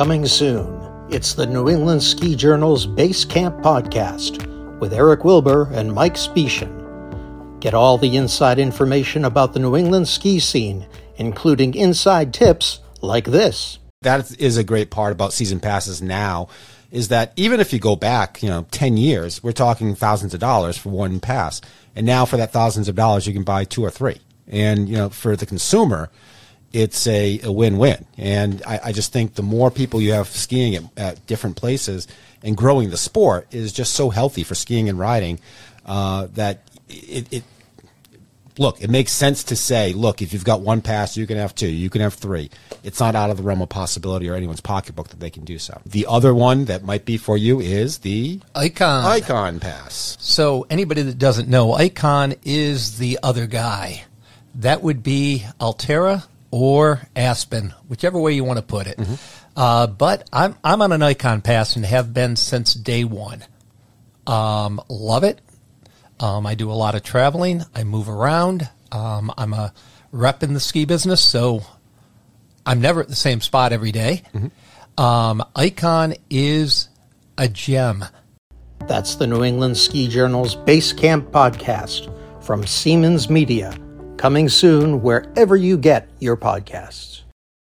Coming soon, it's the New England Ski Journal's Base Camp Podcast with Eric Wilbur and Mike Specian. Get all the inside information about the New England ski scene, including inside tips like this. That is a great part about season passes now is that even if you go back, you know, 10 years, we're talking thousands of dollars for one pass. And now for that thousands of dollars, you can buy two or three. And, you know, for the consumer, it's a, a win-win. And I, I just think the more people you have skiing at, at, different places and growing the sport is just so healthy for skiing and riding uh, that it, it look, it makes sense to say, look, if you've got one pass, you can have two, you can have three. It's not out of the realm of possibility or anyone's pocketbook that they can do so. The other one that might be for you is the Icon. Icon Pass. So anybody that doesn't know, Icon is the other guy. That would be Alterra or Aspen, whichever way you want to put it. Mm-hmm. Uh, but I'm I'm on an Icon Pass and have been since day one. Um, love it. Um, I do a lot of traveling. I move around. Um, I'm a rep in the ski business, so I'm never at the same spot every day. Mm-hmm. Um, Icon is a gem. That's the New England Ski Journal's Base Camp podcast from Siemens Media, coming soon wherever you get your podcasts.